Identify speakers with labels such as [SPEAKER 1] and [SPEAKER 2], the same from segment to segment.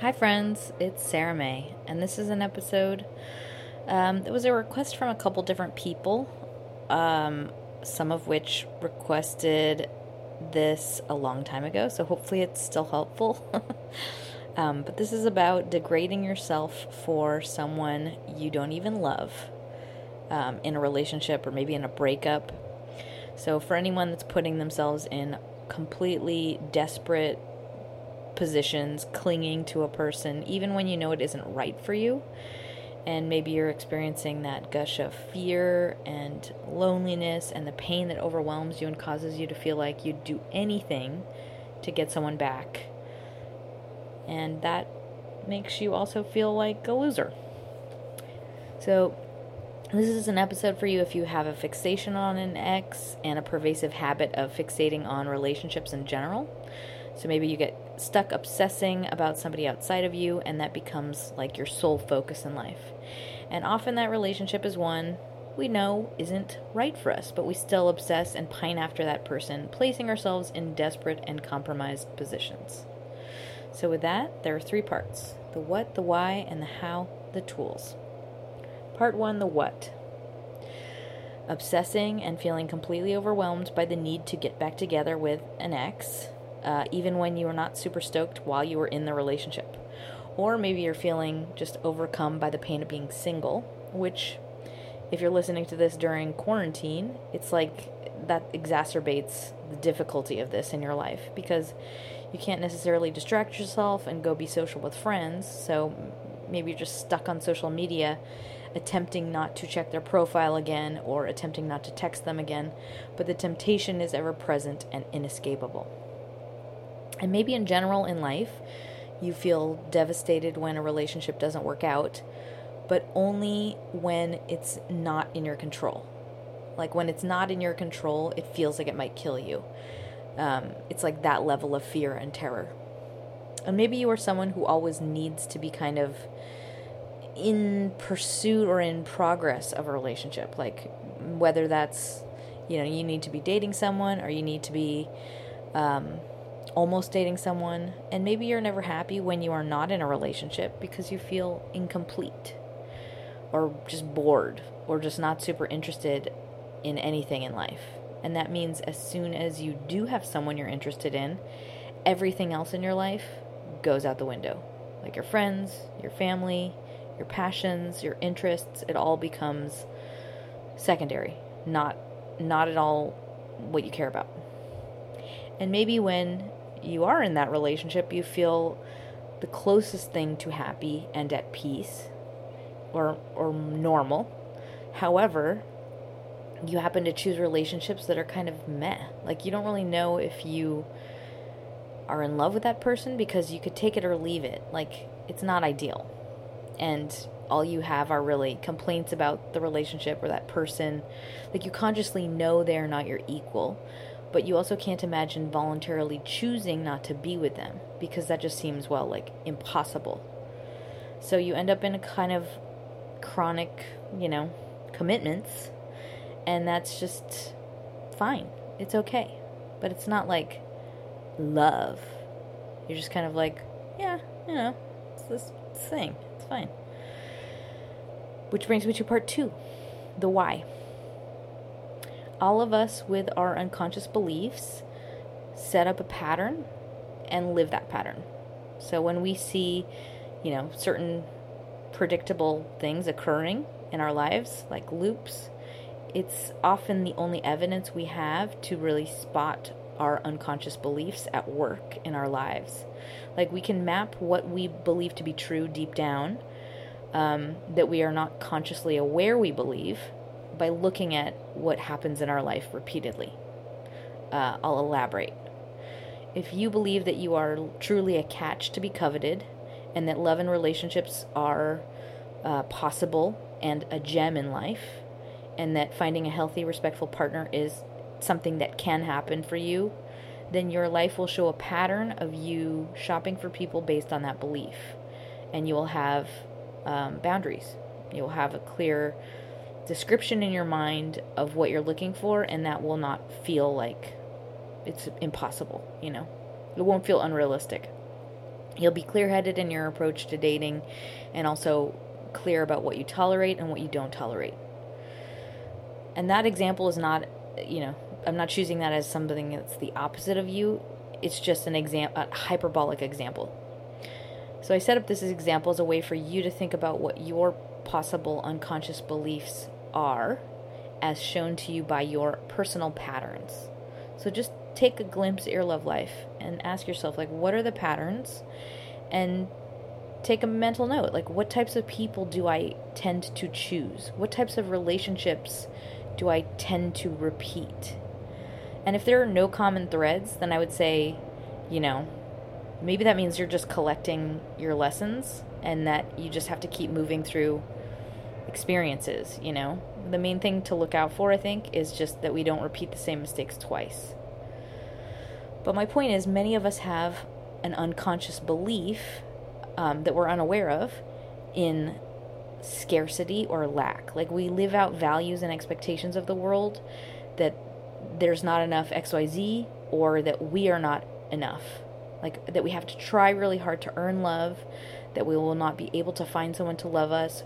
[SPEAKER 1] Hi, friends, it's Sarah May, and this is an episode um, that was a request from a couple different people, um, some of which requested this a long time ago, so hopefully it's still helpful. um, but this is about degrading yourself for someone you don't even love um, in a relationship or maybe in a breakup. So, for anyone that's putting themselves in completely desperate positions, clinging to a person, even when you know it isn't right for you. And maybe you're experiencing that gush of fear and loneliness and the pain that overwhelms you and causes you to feel like you'd do anything to get someone back. And that makes you also feel like a loser. So, this is an episode for you if you have a fixation on an ex and a pervasive habit of fixating on relationships in general. So maybe you get stuck obsessing about somebody outside of you, and that becomes like your sole focus in life. And often that relationship is one we know isn't right for us, but we still obsess and pine after that person, placing ourselves in desperate and compromised positions. So, with that, there are three parts the what, the why, and the how, the tools. Part one the what. Obsessing and feeling completely overwhelmed by the need to get back together with an ex uh, even when you were not super stoked while you were in the relationship. Or maybe you're feeling just overcome by the pain of being single, which, if you're listening to this during quarantine, it's like that exacerbates the difficulty of this in your life because you can't necessarily distract yourself and go be social with friends. So maybe you're just stuck on social media attempting not to check their profile again or attempting not to text them again, but the temptation is ever present and inescapable. And maybe in general in life, you feel devastated when a relationship doesn't work out, but only when it's not in your control. Like when it's not in your control, it feels like it might kill you. Um, it's like that level of fear and terror. And maybe you are someone who always needs to be kind of in pursuit or in progress of a relationship. Like whether that's, you know, you need to be dating someone or you need to be um, almost dating someone, and maybe you're never happy when you are not in a relationship because you feel incomplete or just bored or just not super interested in anything in life. And that means as soon as you do have someone you're interested in, everything else in your life goes out the window. Like your friends, your family, your passions, your interests, it all becomes secondary, not not at all what you care about. And maybe when you are in that relationship, you feel the closest thing to happy and at peace or or normal. However, you happen to choose relationships that are kind of meh. Like you don't really know if you are in love with that person because you could take it or leave it. Like it's not ideal. And all you have are really complaints about the relationship or that person. Like you consciously know they're not your equal but you also can't imagine voluntarily choosing not to be with them because that just seems, well, like impossible. So you end up in a kind of chronic, you know, commitments, and that's just fine. It's okay. But it's not like love. You're just kind of like, yeah, you know, it's this thing. It's fine. Which brings me to part two the why all of us with our unconscious beliefs set up a pattern and live that pattern. So when we see, you know, certain predictable things occurring in our lives, like loops, it's often the only evidence we have to really spot our unconscious beliefs at work in our lives. Like we can map what we believe to be true deep down, um, that we are not consciously aware we believe, by looking at what happens in our life repeatedly. Uh, I'll elaborate. If you believe that you are truly a catch to be coveted and that love and relationships are uh, possible and a gem in life, and that finding a healthy, respectful partner is something that can happen for you, then your life will show a pattern of you shopping for people based on that belief. And you will have um, boundaries. You'll have a clear description in your mind of what you're looking for, and that will not feel like it's impossible, you know? It won't feel unrealistic. You'll be clear headed in your approach to dating and also clear about what you tolerate and what you don't tolerate. And that example is not, you know, I'm not choosing that as something that's the opposite of you. It's just an example, a hyperbolic example. So I set up this example as a way for you to think about what your possible unconscious beliefs are as shown to you by your personal patterns. So just take a glimpse at your love life and ask yourself like what are the patterns and take a mental note like what types of people do I tend to choose? What types of relationships do I tend to repeat? And if there are no common threads, then I would say, you know, maybe that means you're just collecting your lessons and that you just have to keep moving through experiences, you know. The main thing to look out for, I think, is just that we don't repeat the same mistakes twice. But my point is, many of us have an unconscious belief um, that we're unaware of in scarcity or lack. Like we live out values and expectations of the world that there's not enough XYZ or that we are not enough. Like that we have to try really hard to earn love, that we will not be able to find someone to love us,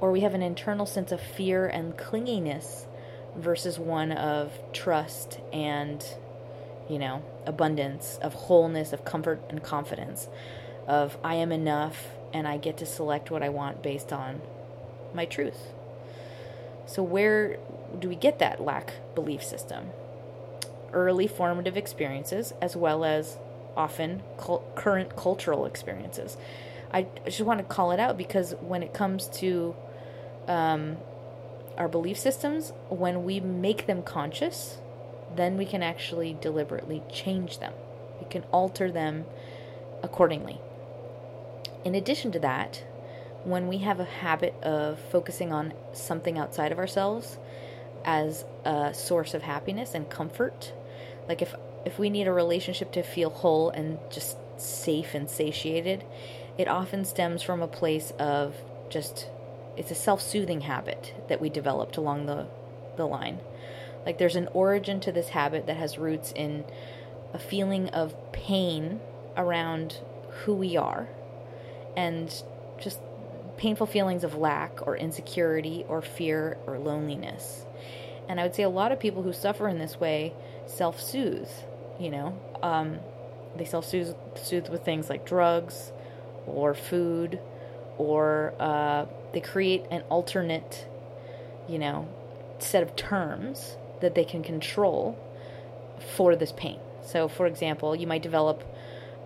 [SPEAKER 1] or we have an internal sense of fear and clinginess versus one of trust and, you know, abundance, of wholeness, of comfort and confidence, of I am enough and I get to select what I want based on my truth. So, where do we get that lack belief system? Early formative experiences, as well as often cult- current cultural experiences. I just want to call it out because when it comes to um, our belief systems, when we make them conscious, then we can actually deliberately change them. We can alter them accordingly. In addition to that, when we have a habit of focusing on something outside of ourselves as a source of happiness and comfort, like if if we need a relationship to feel whole and just safe and satiated, it often stems from a place of just it's a self-soothing habit that we developed along the the line. Like there's an origin to this habit that has roots in a feeling of pain around who we are and just painful feelings of lack or insecurity or fear or loneliness. And I would say a lot of people who suffer in this way self soothe, you know. Um, they self soothe with things like drugs or food, or uh, they create an alternate, you know, set of terms that they can control for this pain. So, for example, you might develop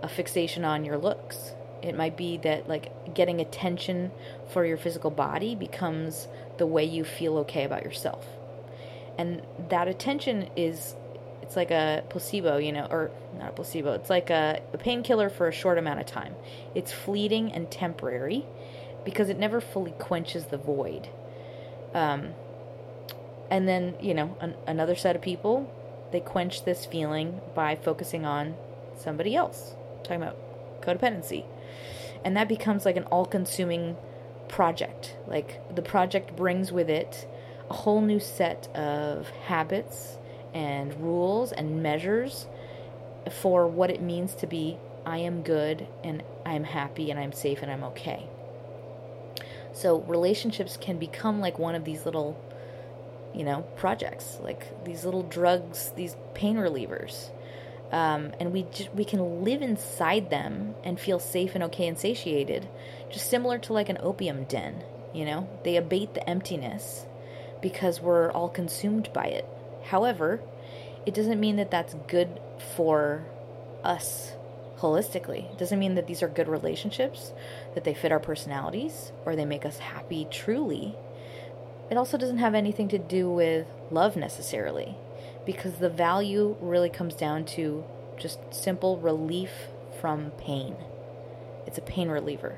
[SPEAKER 1] a fixation on your looks it might be that like getting attention for your physical body becomes the way you feel okay about yourself. And that attention is it's like a placebo, you know, or not a placebo. It's like a, a painkiller for a short amount of time. It's fleeting and temporary because it never fully quenches the void. Um, and then, you know, an, another set of people, they quench this feeling by focusing on somebody else. I'm talking about codependency and that becomes like an all-consuming project like the project brings with it a whole new set of habits and rules and measures for what it means to be I am good and I'm happy and I'm safe and I'm okay. So relationships can become like one of these little you know projects like these little drugs these pain relievers um, and we just, we can live inside them and feel safe and okay and satiated, just similar to like an opium den. You know, they abate the emptiness because we're all consumed by it. However, it doesn't mean that that's good for us holistically. It doesn't mean that these are good relationships, that they fit our personalities, or they make us happy truly. It also doesn't have anything to do with love necessarily because the value really comes down to just simple relief from pain. It's a pain reliever.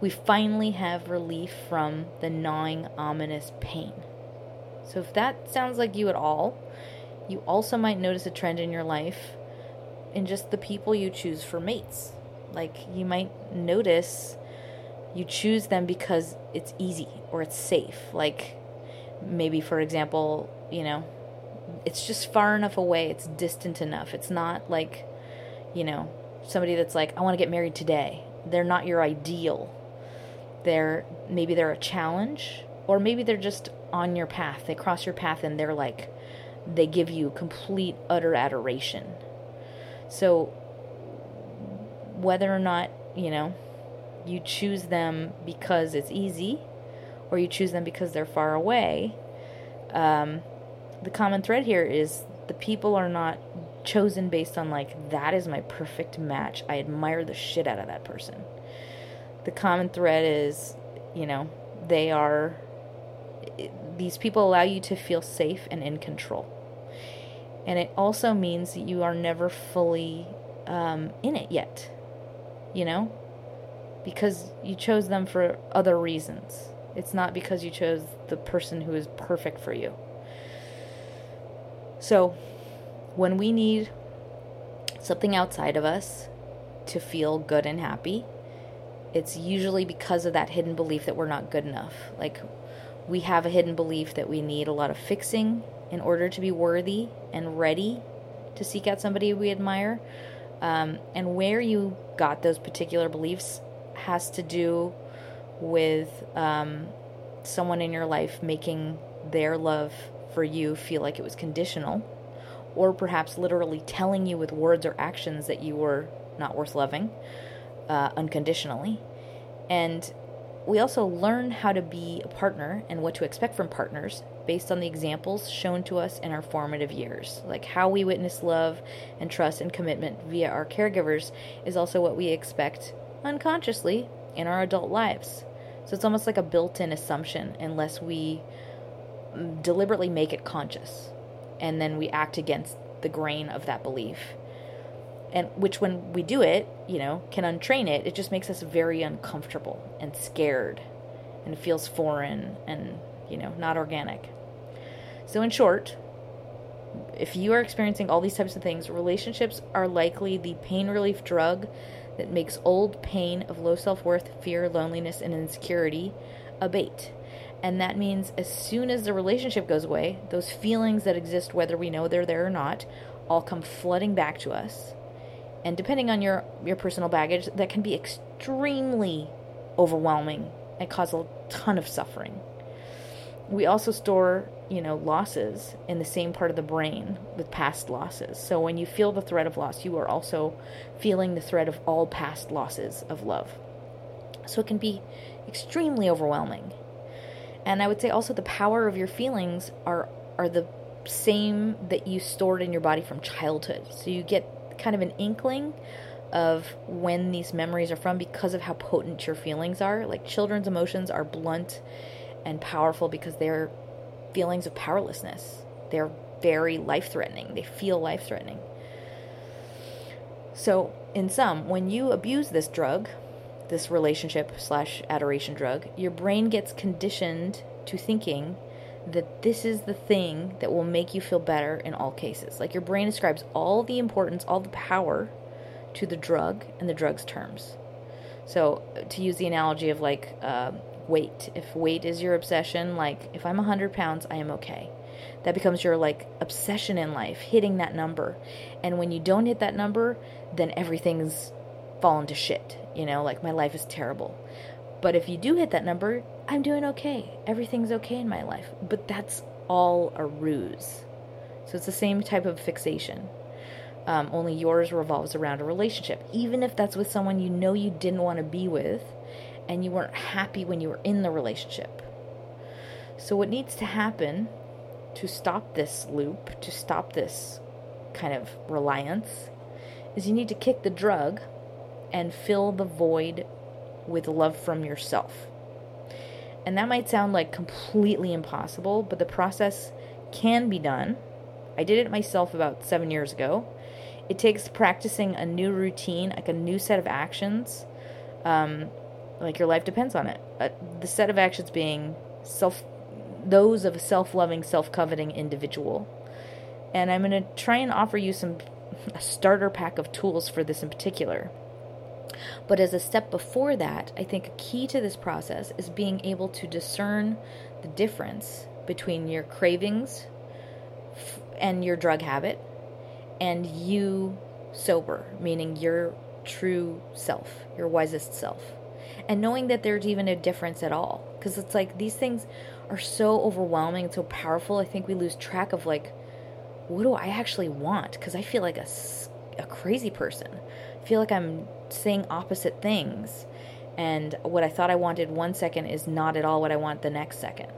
[SPEAKER 1] We finally have relief from the gnawing, ominous pain. So, if that sounds like you at all, you also might notice a trend in your life in just the people you choose for mates. Like, you might notice you choose them because it's easy or it's safe. Like, maybe, for example, you know, it's just far enough away, it's distant enough. It's not like, you know, somebody that's like, I want to get married today. They're not your ideal. They're maybe they're a challenge, or maybe they're just on your path. They cross your path and they're like, they give you complete, utter adoration. So, whether or not, you know, you choose them because it's easy or you choose them because they're far away, um, the common thread here is the people are not chosen based on, like, that is my perfect match. I admire the shit out of that person. The common thread is, you know, they are, these people allow you to feel safe and in control. And it also means that you are never fully um, in it yet, you know? Because you chose them for other reasons. It's not because you chose the person who is perfect for you. So, when we need something outside of us to feel good and happy, it's usually because of that hidden belief that we're not good enough. Like, we have a hidden belief that we need a lot of fixing in order to be worthy and ready to seek out somebody we admire. Um, and where you got those particular beliefs has to do with um, someone in your life making their love for you feel like it was conditional, or perhaps literally telling you with words or actions that you were not worth loving uh, unconditionally. And we also learn how to be a partner and what to expect from partners based on the examples shown to us in our formative years. Like how we witness love and trust and commitment via our caregivers is also what we expect unconsciously in our adult lives. So it's almost like a built in assumption unless we mm, deliberately make it conscious and then we act against the grain of that belief and which when we do it you know can untrain it it just makes us very uncomfortable and scared and feels foreign and you know not organic so in short if you are experiencing all these types of things relationships are likely the pain relief drug that makes old pain of low self-worth fear loneliness and insecurity abate. And that means as soon as the relationship goes away those feelings that exist whether we know they're there or not all come flooding back to us. And depending on your your personal baggage that can be extremely overwhelming and cause a ton of suffering we also store you know losses in the same part of the brain with past losses. So when you feel the threat of loss you are also feeling the threat of all past losses of love. So it can be extremely overwhelming. And i would say also the power of your feelings are are the same that you stored in your body from childhood. So you get kind of an inkling of when these memories are from because of how potent your feelings are. Like children's emotions are blunt and powerful because they're feelings of powerlessness. They're very life threatening. They feel life threatening. So, in sum, when you abuse this drug, this relationship slash adoration drug, your brain gets conditioned to thinking that this is the thing that will make you feel better in all cases. Like your brain ascribes all the importance, all the power to the drug and the drug's terms. So, to use the analogy of like uh, weight, if weight is your obsession, like if I'm 100 pounds, I am okay. That becomes your like obsession in life, hitting that number. And when you don't hit that number, then everything's fallen to shit. You know, like my life is terrible. But if you do hit that number, I'm doing okay. Everything's okay in my life. But that's all a ruse. So it's the same type of fixation. Um, only yours revolves around a relationship. Even if that's with someone you know you didn't want to be with and you weren't happy when you were in the relationship. So, what needs to happen to stop this loop, to stop this kind of reliance, is you need to kick the drug and fill the void with love from yourself. And that might sound like completely impossible, but the process can be done I did it myself about seven years ago. It takes practicing a new routine, like a new set of actions. Um, like your life depends on it. Uh, the set of actions being self, those of a self-loving, self-coveting individual. And I'm going to try and offer you some a starter pack of tools for this in particular. But as a step before that, I think a key to this process is being able to discern the difference between your cravings and your drug habit and you sober, meaning your true self, your wisest self. And knowing that there's even a difference at all. Because it's like these things are so overwhelming and so powerful, I think we lose track of like, what do I actually want? Because I feel like a, a crazy person. I feel like I'm saying opposite things. And what I thought I wanted one second is not at all what I want the next second.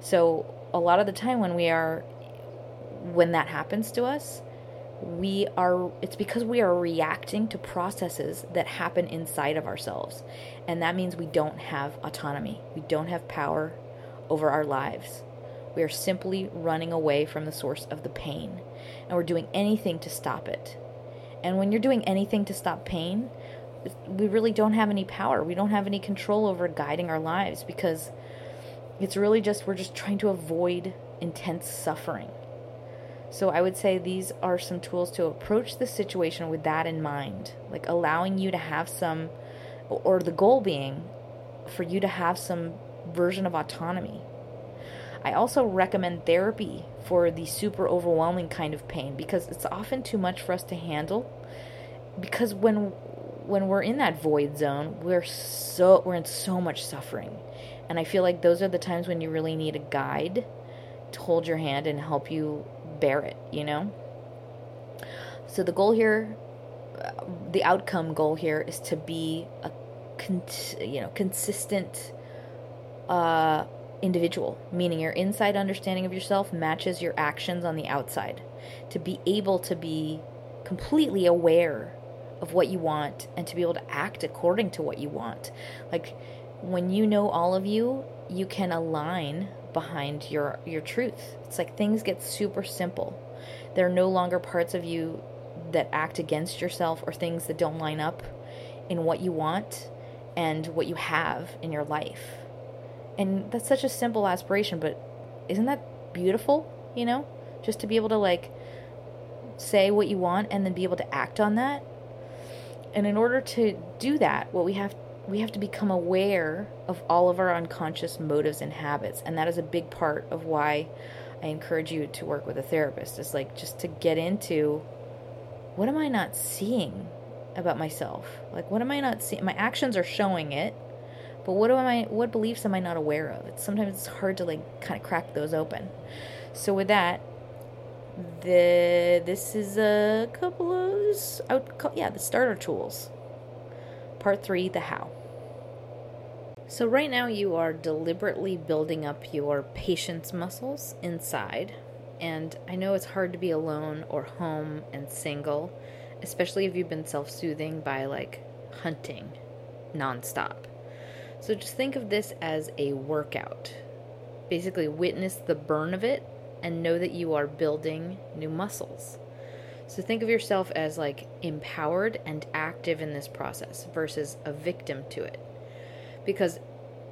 [SPEAKER 1] So, a lot of the time when we are, when that happens to us, we are it's because we are reacting to processes that happen inside of ourselves. And that means we don't have autonomy. We don't have power over our lives. We are simply running away from the source of the pain. And we're doing anything to stop it. And when you're doing anything to stop pain we really don't have any power. We don't have any control over guiding our lives because it's really just we're just trying to avoid intense suffering so I would say these are some tools to approach the situation with that in mind, like allowing you to have some, or the goal being for you to have some version of autonomy. I also recommend therapy for the super overwhelming kind of pain because it's often too much for us to handle. Because when when we're in that void zone, we're so we're in so much suffering. And I feel like those are the times when you really need a guide to hold your hand and help you bear it, you know? So the goal here, the outcome goal here is to be a, con- you know, consistent uh, individual, meaning your inside understanding of yourself matches your actions on the outside. To be able to be completely aware of what you want and to be able to act according to what you want. Like when you know all of you, you can align behind your your truth. It's like things get super simple. There are no longer parts of you that act against yourself or things that don't line up in what you want and what you have in your life. And that's such a simple aspiration, but isn't that beautiful, you know? Just to be able to like say what you want and then be able to act on that. And in order to do that, what we have we have to become aware of all of our unconscious motives and habits and that is a big part of why i encourage you to work with a therapist. Is like just to get into what am i not seeing about myself? Like what am i not seeing my actions are showing it but what am i what beliefs am i not aware of? It's sometimes it's hard to like kind of crack those open. So with that the this is a couple of out yeah the starter tools. Part 3 The How. So, right now, you are deliberately building up your patience muscles inside. And I know it's hard to be alone or home and single, especially if you've been self soothing by like hunting nonstop. So, just think of this as a workout. Basically, witness the burn of it and know that you are building new muscles. So think of yourself as like empowered and active in this process versus a victim to it. Because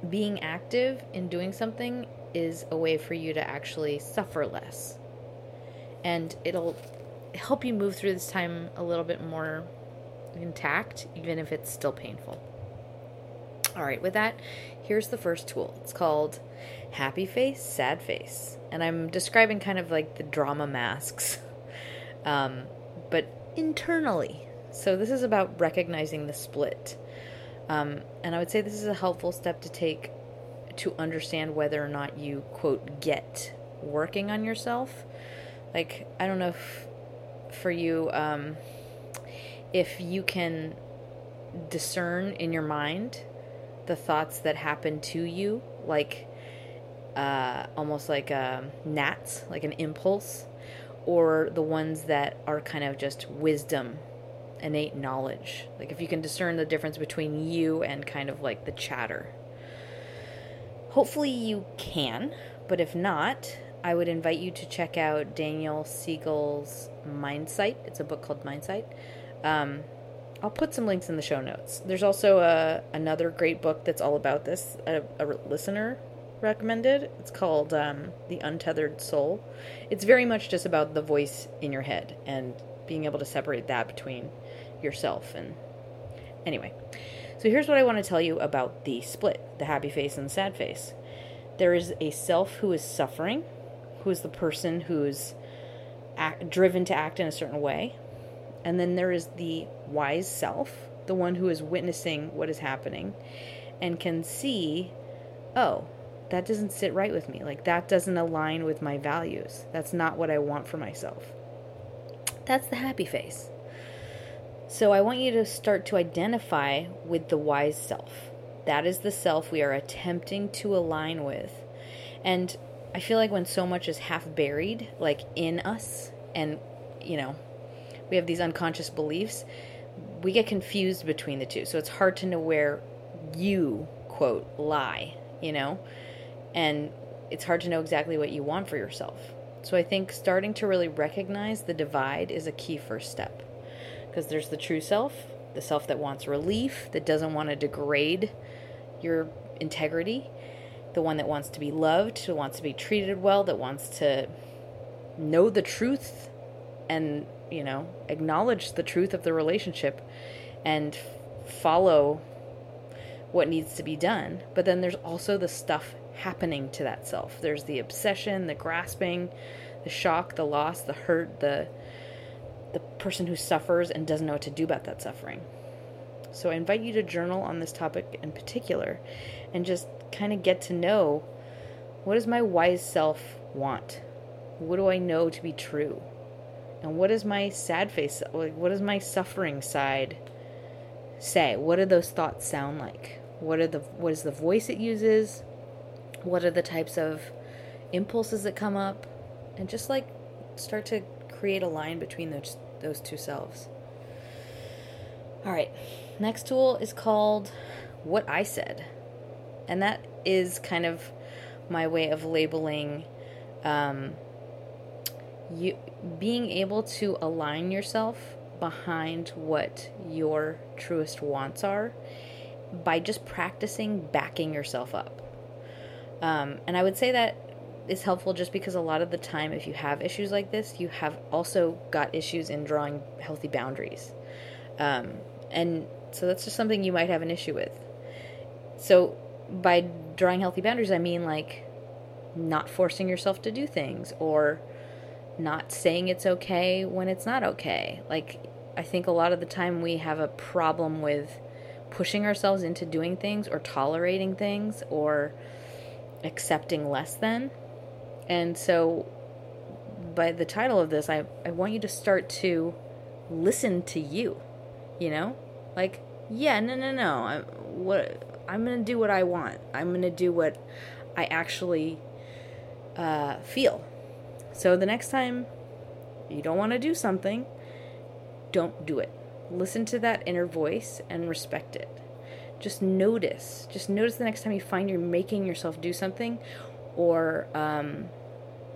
[SPEAKER 1] being active in doing something is a way for you to actually suffer less. And it'll help you move through this time a little bit more intact, even if it's still painful. All right, with that, here's the first tool. It's called Happy Face, Sad Face. And I'm describing kind of like the drama masks um, but internally. So this is about recognizing the split. Um, and I would say this is a helpful step to take to understand whether or not you, quote, get working on yourself. Like, I don't know if for you, um, if you can discern in your mind the thoughts that happen to you, like uh, almost like a gnats, like an impulse or the ones that are kind of just wisdom, innate knowledge. Like if you can discern the difference between you and kind of like the chatter. Hopefully you can, but if not, I would invite you to check out Daniel Siegel's Mindsight. It's a book called Mindsight. Um, I'll put some links in the show notes. There's also a, another great book that's all about this. A, a listener recommended. It's called um, The Untethered Soul. It's very much just about the voice in your head and being able to separate that between yourself and anyway. So here's what I want to tell you about the split, the happy face and the sad face. There is a self who is suffering, who is the person who's act, driven to act in a certain way. And then there is the wise self, the one who is witnessing what is happening and can see, oh, that doesn't sit right with me. Like, that doesn't align with my values. That's not what I want for myself. That's the happy face. So, I want you to start to identify with the wise self. That is the self we are attempting to align with. And I feel like when so much is half buried, like in us, and, you know, we have these unconscious beliefs, we get confused between the two. So it's hard to know where you, quote, lie, you know? And it's hard to know exactly what you want for yourself. So I think starting to really recognize the divide is a key first step. Because there's the true self, the self that wants relief, that doesn't want to degrade your integrity, the one that wants to be loved, that wants to be treated well, that wants to know the truth and, you know, acknowledge the truth of the relationship and follow what needs to be done. But then there's also the stuff happening to that self. There's the obsession, the grasping, the shock, the loss, the hurt, the the person who suffers and doesn't know what to do about that suffering. So I invite you to journal on this topic in particular and just kind of get to know what does my wise self want? What do I know to be true? And what does my sad face like what does my suffering side say? What do those thoughts sound like? What are the what is the voice it uses? What are the types of impulses that come up? And just like start to create a line between those those two selves. All right. Next tool is called What I Said. And that is kind of my way of labeling um, you being able to align yourself behind what your truest wants are by just practicing backing yourself up. Um, and I would say that is helpful just because a lot of the time, if you have issues like this, you have also got issues in drawing healthy boundaries. Um, and so that's just something you might have an issue with. So, by drawing healthy boundaries, I mean like not forcing yourself to do things or not saying it's okay when it's not okay. Like, I think a lot of the time we have a problem with pushing ourselves into doing things or tolerating things or accepting less than. And so, by the title of this, I, I want you to start to listen to you, you know? Like, yeah, no, no, no. I, what I'm gonna do what I want. I'm gonna do what I actually uh, feel. So the next time you don't want to do something, don't do it. Listen to that inner voice and respect it. Just notice. Just notice the next time you find you're making yourself do something or um,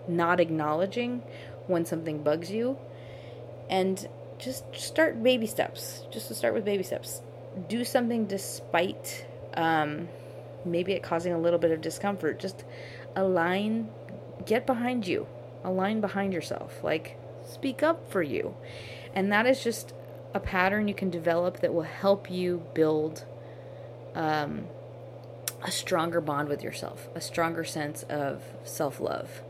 [SPEAKER 1] not acknowledging when something bugs you. And just start baby steps. Just to start with baby steps. Do something despite um, maybe it causing a little bit of discomfort. Just align, get behind you, align behind yourself. Like, speak up for you. And that is just a pattern you can develop that will help you build um, a stronger bond with yourself, a stronger sense of self love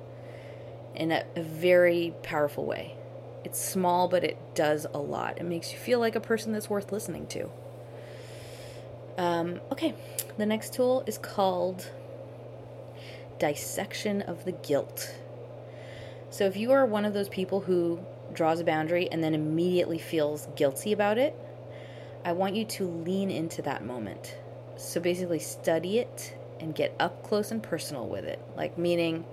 [SPEAKER 1] in a, a, very powerful way. It's small, but it does a lot. It makes you feel like a person that's worth listening to. Um, okay, the next tool is called dissection of the guilt. So if you are one of those people who draws a boundary and then immediately feels guilty about it, I want you to lean into that moment. So basically, study it and get up close and personal with it. Like, meaning,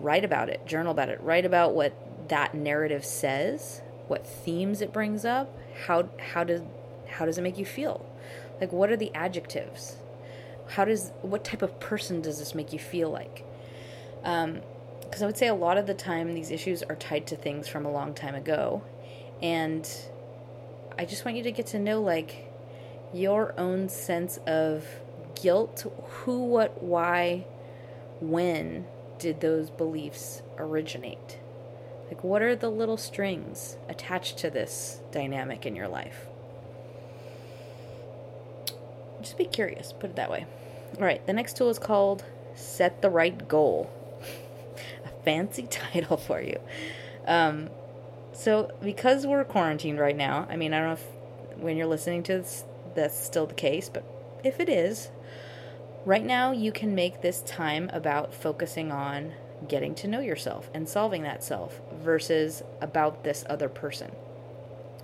[SPEAKER 1] write about it, journal about it, write about what that narrative says, what themes it brings up, how, how, does, how does it make you feel? Like, what are the adjectives? How does, what type of person does this make you feel like? Um, because I would say a lot of the time these issues are tied to things from a long time ago. And I just want you to get to know like your own sense of guilt who, what, why, when did those beliefs originate? Like, what are the little strings attached to this dynamic in your life? Just be curious, put it that way. All right, the next tool is called Set the Right Goal. A fancy title for you. Um, so, because we're quarantined right now, I mean, I don't know if when you're listening to this, that's still the case, but if it is, right now you can make this time about focusing on getting to know yourself and solving that self versus about this other person.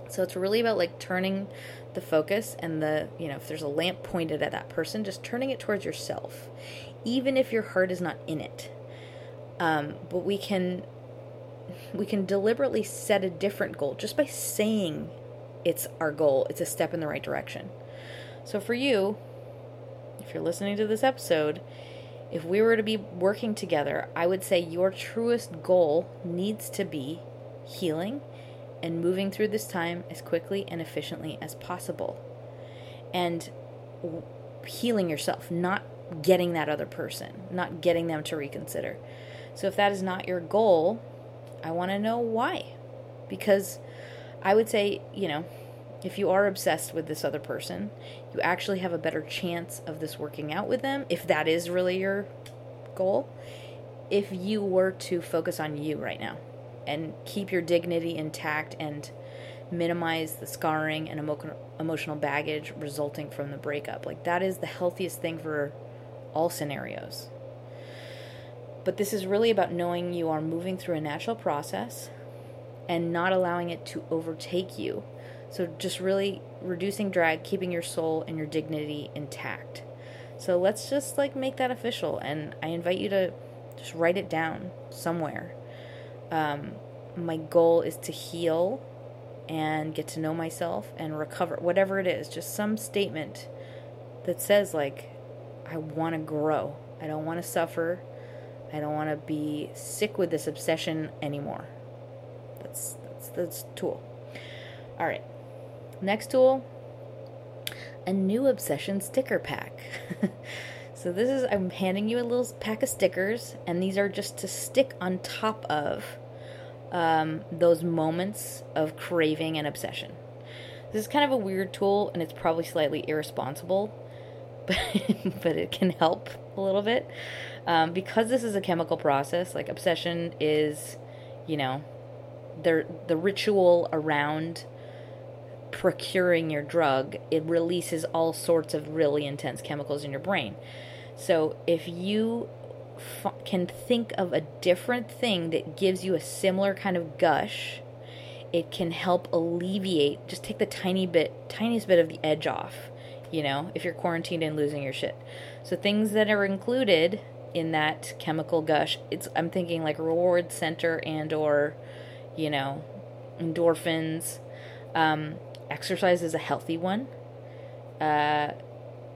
[SPEAKER 1] So it's really about like turning the focus and the, you know, if there's a lamp pointed at that person, just turning it towards yourself, even if your heart is not in it. Um, but we can we can deliberately set a different goal just by saying it's our goal. It's a step in the right direction. So for you, if you're listening to this episode, if we were to be working together, I would say your truest goal needs to be healing and moving through this time as quickly and efficiently as possible. And healing yourself, not getting that other person, not getting them to reconsider. So if that is not your goal, I want to know why. Because I would say, you know, if you are obsessed with this other person, you actually have a better chance of this working out with them, if that is really your goal, if you were to focus on you right now and keep your dignity intact and minimize the scarring and emo- emotional baggage resulting from the breakup. Like, that is the healthiest thing for all scenarios. But this is really about knowing you are moving through a natural process and not allowing it to overtake you so just really reducing drag, keeping your soul and your dignity intact. So let's just like make that official and I invite you to just write it down somewhere. Um, my goal is to heal and get to know myself and recover, whatever it is, just some statement that says, like, I want to grow. I don't want to suffer. I don't want to be sick with this obsession anymore. That's that's that's tool. All right. Next tool, a new obsession sticker pack. so this is I'm handing you a little pack of stickers, and these are just to stick on top of um, those moments of craving and obsession. This is kind of a weird tool, and it's probably slightly irresponsible, but but it can help a little bit um, because this is a chemical process. Like obsession is, you know, the the ritual around procuring your drug, it releases all sorts of really intense chemicals in your brain. So if you f- can think of a different thing that gives you a similar kind of gush, it can help alleviate, just take the tiny bit, tiniest bit of the edge off, you know, if you're quarantined and losing your shit. So things that are included in that chemical gush, it's I'm thinking like reward center and or, you know, endorphins. Um, exercise is a healthy one. Uh,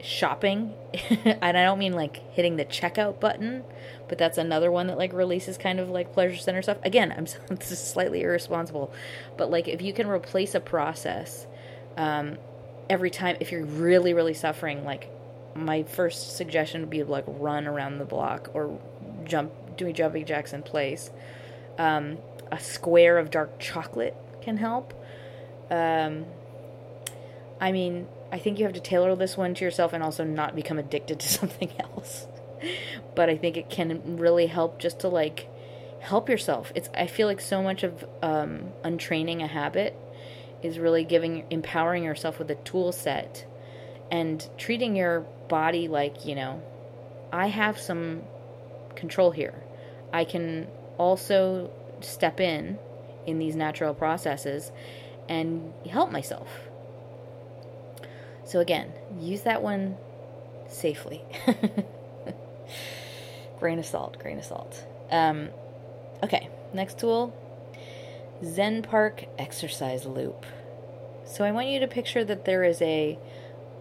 [SPEAKER 1] shopping, and I don't mean like hitting the checkout button, but that's another one that like releases kind of like pleasure center stuff. Again, I'm this is slightly irresponsible, but like if you can replace a process um, every time, if you're really really suffering, like my first suggestion would be like run around the block or jump doing jumping jacks in place. Um, a square of dark chocolate can help. Um, I mean, I think you have to tailor this one to yourself and also not become addicted to something else. but I think it can really help just to like help yourself. It's I feel like so much of um, untraining a habit is really giving empowering yourself with a tool set and treating your body like you know I have some control here. I can also step in in these natural processes and help myself so again, use that one safely. grain of salt, grain of salt. Um, okay, next tool Zen Park exercise loop. So I want you to picture that there is a,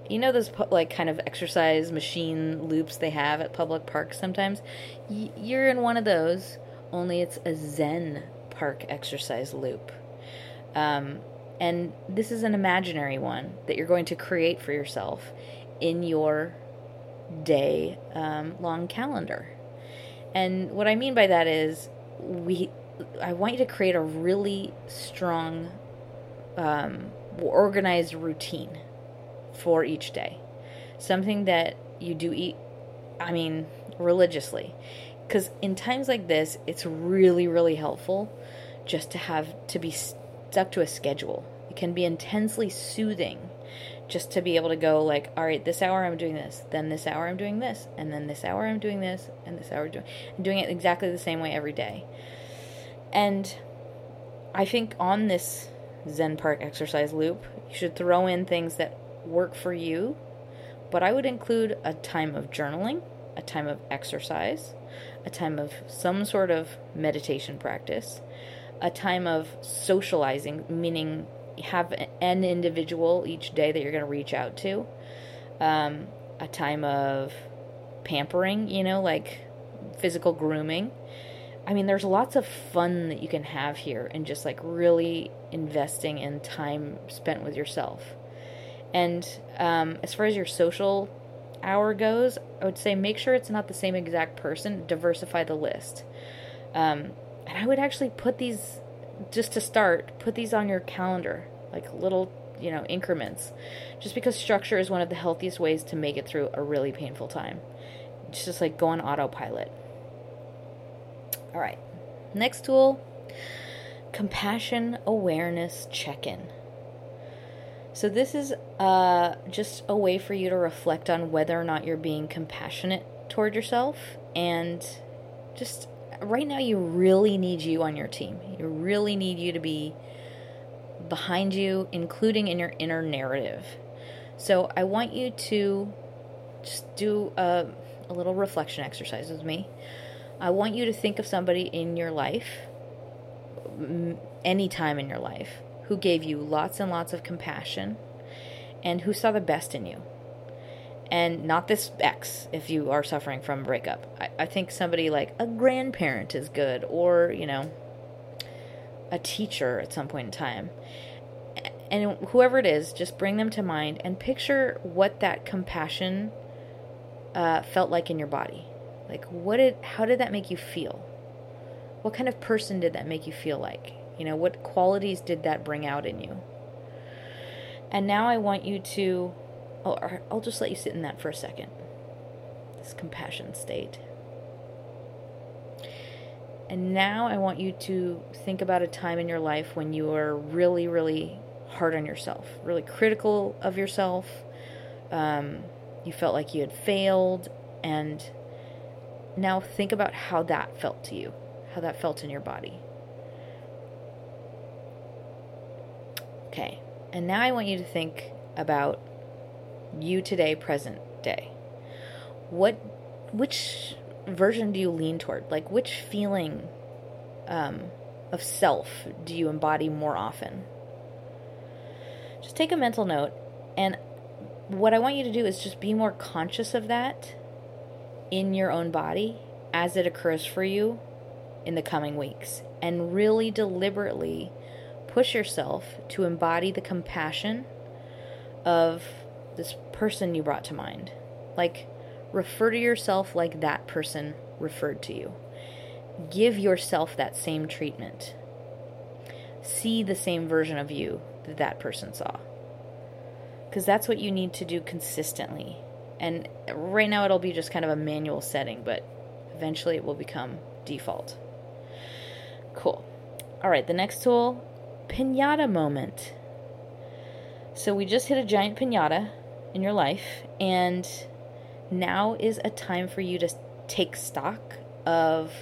[SPEAKER 1] you know, those like kind of exercise machine loops they have at public parks sometimes? you're in one of those, only it's a Zen park exercise loop. Um, and this is an imaginary one that you're going to create for yourself in your day um, long calendar. And what I mean by that is, we, I want you to create a really strong, um, organized routine for each day. Something that you do eat, I mean, religiously. Because in times like this, it's really, really helpful just to have to be stuck to a schedule. It can be intensely soothing just to be able to go like, all right, this hour I'm doing this, then this hour I'm doing this, and then this hour I'm doing this, and this hour I'm doing, I'm doing it exactly the same way every day. And I think on this Zen Park exercise loop, you should throw in things that work for you, but I would include a time of journaling, a time of exercise, a time of some sort of meditation practice, a time of socializing, meaning have an individual each day that you're going to reach out to, um, a time of pampering, you know, like physical grooming. I mean, there's lots of fun that you can have here and just like really investing in time spent with yourself. And um, as far as your social hour goes, I would say make sure it's not the same exact person, diversify the list. Um, and I would actually put these, just to start, put these on your calendar, like little, you know, increments. Just because structure is one of the healthiest ways to make it through a really painful time. It's just like go on autopilot. All right. Next tool compassion awareness check in. So, this is uh, just a way for you to reflect on whether or not you're being compassionate toward yourself and just right now you really need you on your team. You really need you to be behind you, including in your inner narrative. So I want you to just do a, a little reflection exercise with me. I want you to think of somebody in your life, any time in your life, who gave you lots and lots of compassion and who saw the best in you and not this ex if you are suffering from breakup. I, I think somebody like a grandparent is good, or, you know, a teacher at some point in time. And whoever it is, just bring them to mind and picture what that compassion uh, felt like in your body. Like, what did, how did that make you feel? What kind of person did that make you feel like? You know, what qualities did that bring out in you? And now I want you to Oh, I'll just let you sit in that for a second. This compassion state. And now I want you to think about a time in your life when you were really, really hard on yourself, really critical of yourself. Um, you felt like you had failed. And now think about how that felt to you, how that felt in your body. Okay. And now I want you to think about you today, present day. What, which version do you lean toward? Like, which feeling um, of self do you embody more often? Just take a mental note, and what I want you to do is just be more conscious of that in your own body as it occurs for you in the coming weeks, and really deliberately push yourself to embody the compassion of this person you brought to mind. Like, refer to yourself like that person referred to you. Give yourself that same treatment. See the same version of you that that person saw. Because that's what you need to do consistently. And right now it'll be just kind of a manual setting, but eventually it will become default. Cool. All right, the next tool pinata moment. So we just hit a giant pinata in your life, and now is a time for you to take stock of,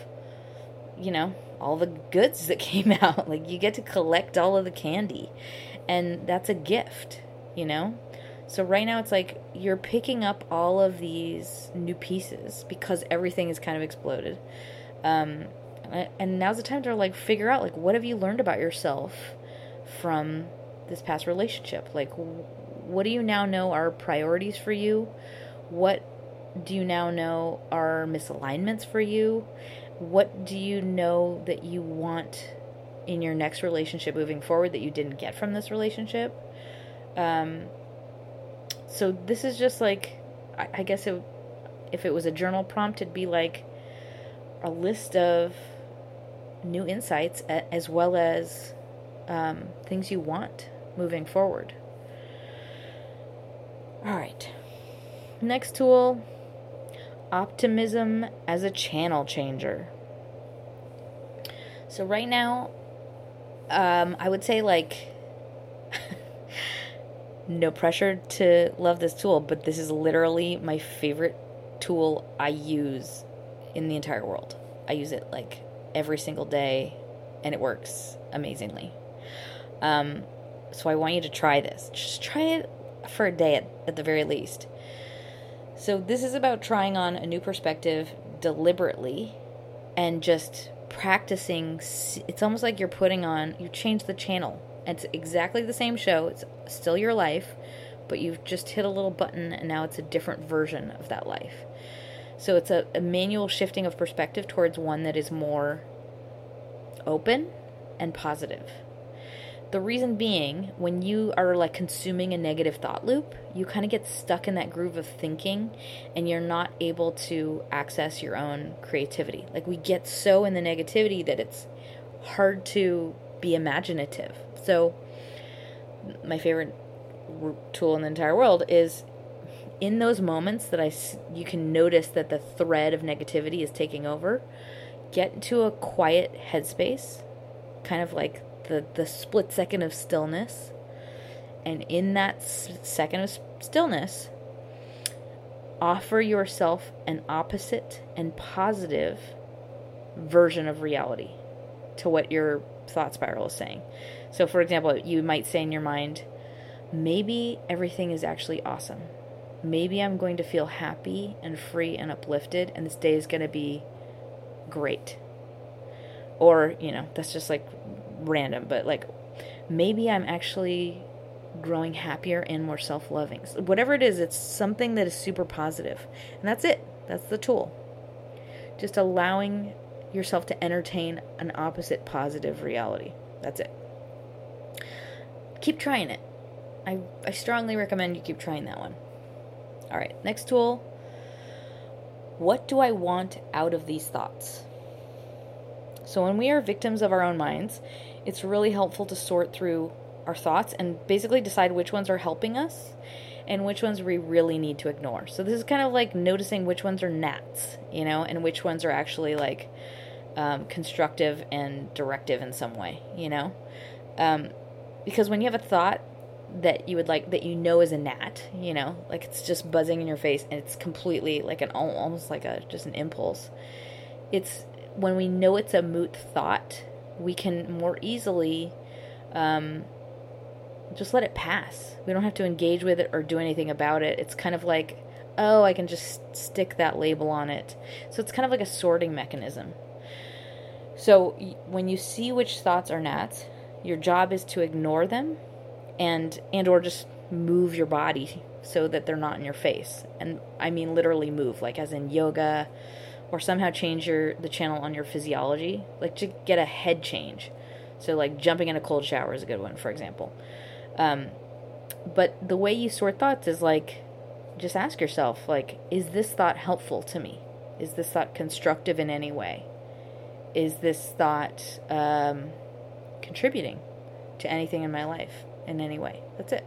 [SPEAKER 1] you know, all the goods that came out. Like, you get to collect all of the candy, and that's a gift, you know? So, right now, it's like you're picking up all of these new pieces because everything is kind of exploded. Um, and now's the time to like figure out like what have you learned about yourself from this past relationship like what do you now know are priorities for you? What do you now know are misalignments for you? what do you know that you want in your next relationship moving forward that you didn't get from this relationship? Um, so this is just like, I, I guess it, if it was a journal prompt, it'd be like a list of new insights as well as um, things you want moving forward. All right. Next tool optimism as a channel changer. So, right now, um, I would say, like, no pressure to love this tool, but this is literally my favorite tool I use in the entire world. I use it like every single day, and it works amazingly. Um, so I want you to try this. Just try it for a day at, at the very least. So this is about trying on a new perspective deliberately and just practicing. It's almost like you're putting on, you change the channel. It's exactly the same show, it's still your life, but you've just hit a little button and now it's a different version of that life. So it's a, a manual shifting of perspective towards one that is more open and positive. The reason being, when you are like consuming a negative thought loop, you kind of get stuck in that groove of thinking and you're not able to access your own creativity. Like we get so in the negativity that it's hard to be imaginative. So, my favorite tool in the entire world is in those moments that I you can notice that the thread of negativity is taking over, get to a quiet headspace, kind of like the the split second of stillness. And in that second of stillness, offer yourself an opposite and positive version of reality to what your thought spiral is saying. So, for example, you might say in your mind, maybe everything is actually awesome maybe I'm going to feel happy and free and uplifted, and this day is going to be great. Or, you know, that's just like random, but like maybe I'm actually growing happier and more self loving. So Whatever it is, it's something that is super positive. And that's it. That's the tool. Just allowing yourself to entertain an opposite positive reality. That's it. Keep trying it. I, I strongly recommend you keep trying that one. All right, next tool. What do I want out of these thoughts? So, when we are victims of our own minds, it's really helpful to sort through our thoughts and basically decide which ones are helping us and which ones we really need to ignore. So, this is kind of like noticing which ones are gnats, you know, and which ones are actually like um, constructive and directive in some way, you know? Um, because when you have a thought that you would like that you know is a gnat you know like it's just buzzing in your face and it's completely like an almost like a just an impulse it's when we know it's a moot thought we can more easily um, just let it pass. We don't have to engage with it or do anything about it. It's kind of like oh i can just stick that label on it. So it's kind of like a sorting mechanism. So when you see which thoughts are gnats your job is to ignore them and and or just move your body so that they're not in your face. And I mean literally move, like as in yoga or somehow change your the channel on your physiology, like to get a head change. So like jumping in a cold shower is a good one, for example. Um, but the way you sort thoughts is like just ask yourself like is this thought helpful to me? Is this thought constructive in any way? Is this thought um, contributing to anything in my life? in any way. That's it.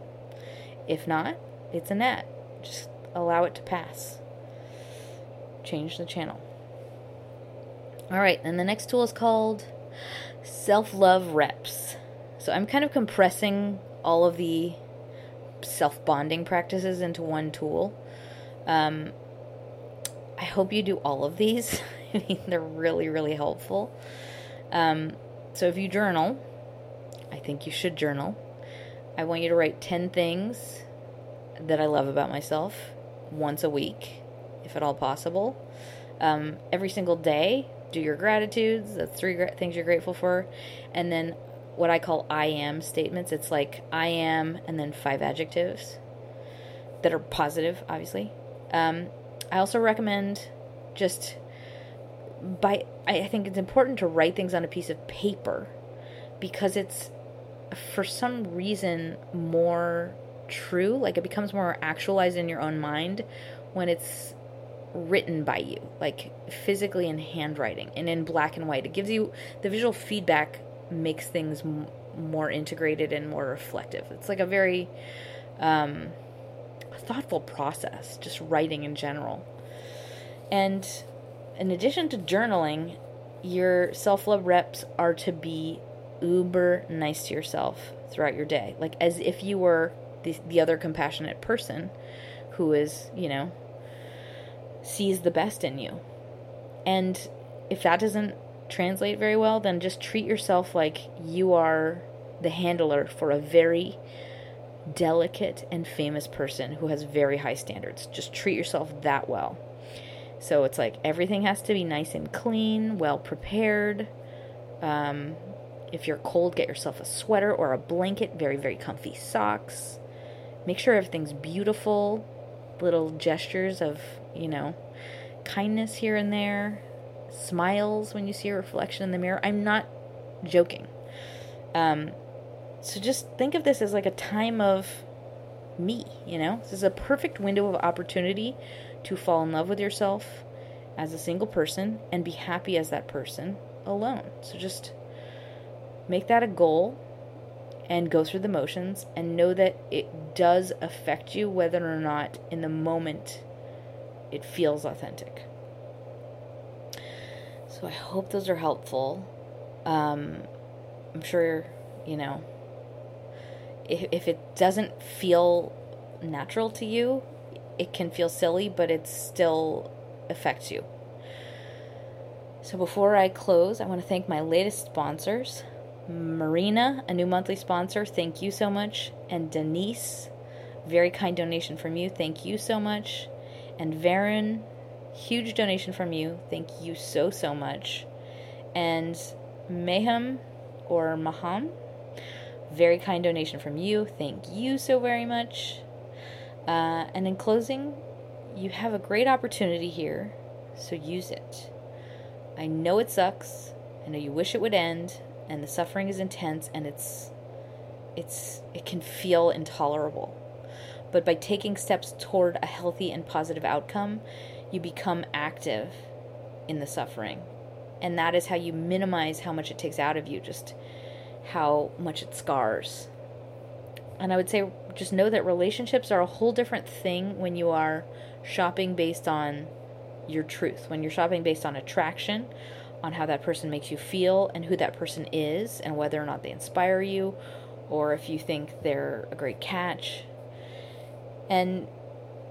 [SPEAKER 1] If not, it's a net. Just allow it to pass. Change the channel. All right, and the next tool is called self love reps. So I'm kind of compressing all of the self bonding practices into one tool. Um, I hope you do all of these. I mean, they're really, really helpful. Um, so if you journal, I think you should journal. I want you to write 10 things that I love about myself once a week, if at all possible. Um, every single day, do your gratitudes. That's three gra- things you're grateful for. And then what I call I am statements. It's like I am and then five adjectives that are positive, obviously. Um, I also recommend just by I think it's important to write things on a piece of paper because it's for some reason more true like it becomes more actualized in your own mind when it's written by you like physically in handwriting and in black and white. It gives you the visual feedback makes things m- more integrated and more reflective. It's like a very um, thoughtful process just writing in general. And in addition to journaling, your self love reps are to be uber nice to yourself throughout your day. Like as if you were the, the other compassionate person who is, you know, sees the best in you. And if that doesn't translate very well, then just treat yourself like you are the handler for a very delicate and famous person who has very high standards. Just treat yourself that well. So it's like everything has to be nice and clean, well prepared. Um, if you're cold, get yourself a sweater or a blanket, very, very comfy socks. Make sure everything's beautiful. Little gestures of, you know, kindness here and there. Smiles when you see a reflection in the mirror. I'm not joking. Um, so just think of this as like a time of me, you know? This is a perfect window of opportunity to fall in love with yourself as a single person and be happy as that person alone. So just make that a goal and go through the motions and know that it does affect you whether or not in the moment it feels authentic. So I hope those are helpful. Um, I'm sure, you know, if, if it doesn't feel natural to you, it can feel silly, but it still affects you. So before I close, I want to thank my latest sponsors Marina, a new monthly sponsor, thank you so much. And Denise, very kind donation from you, thank you so much. And Varen, huge donation from you, thank you so, so much. And Mayhem or Maham, very kind donation from you, thank you so very much. Uh, and in closing, you have a great opportunity here, so use it. I know it sucks. I know you wish it would end, and the suffering is intense, and it's it's it can feel intolerable. But by taking steps toward a healthy and positive outcome, you become active in the suffering. And that is how you minimize how much it takes out of you, just how much it scars. And I would say just know that relationships are a whole different thing when you are shopping based on your truth, when you're shopping based on attraction, on how that person makes you feel and who that person is and whether or not they inspire you or if you think they're a great catch. And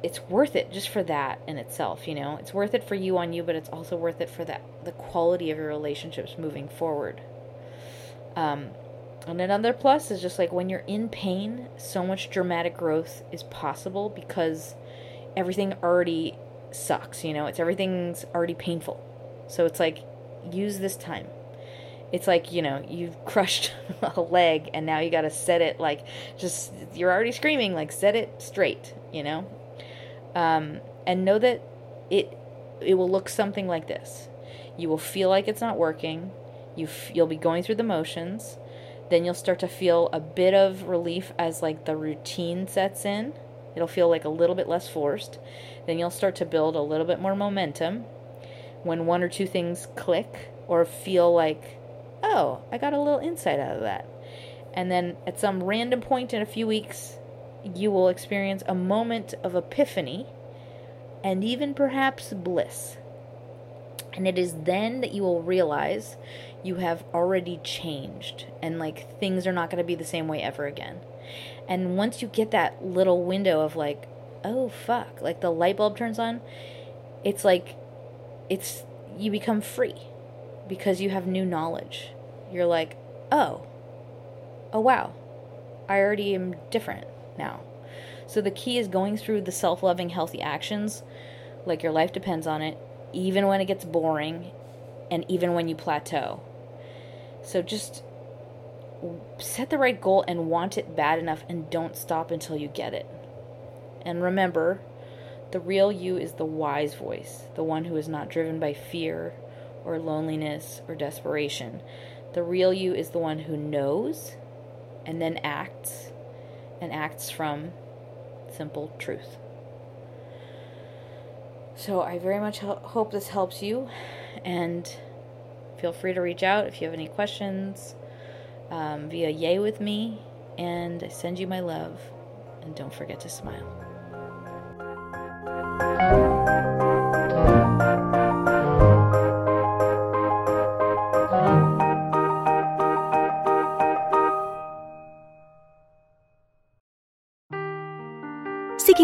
[SPEAKER 1] it's worth it just for that in itself, you know. It's worth it for you on you, but it's also worth it for that the quality of your relationships moving forward. Um, and another plus is just like when you're in pain, so much dramatic growth is possible because everything already sucks, you know? It's everything's already painful. So it's like use this time. It's like, you know, you've crushed a leg and now you got to set it like just you're already screaming like set it straight, you know? Um and know that it it will look something like this. You will feel like it's not working. You f- you'll be going through the motions then you'll start to feel a bit of relief as like the routine sets in. It'll feel like a little bit less forced. Then you'll start to build a little bit more momentum when one or two things click or feel like, oh, I got a little insight out of that. And then at some random point in a few weeks, you will experience a moment of epiphany and even perhaps bliss. And it is then that you will realize you have already changed and like things are not going to be the same way ever again. And once you get that little window of like, oh fuck, like the light bulb turns on, it's like it's you become free because you have new knowledge. You're like, oh, oh wow, I already am different now. So the key is going through the self loving, healthy actions, like your life depends on it, even when it gets boring and even when you plateau. So just set the right goal and want it bad enough and don't stop until you get it. And remember, the real you is the wise voice, the one who is not driven by fear or loneliness or desperation. The real you is the one who knows and then acts and acts from simple truth. So I very much ho- hope this helps you and feel free to reach out if you have any questions um, via Yay with me and I send you my love and don't forget to smile.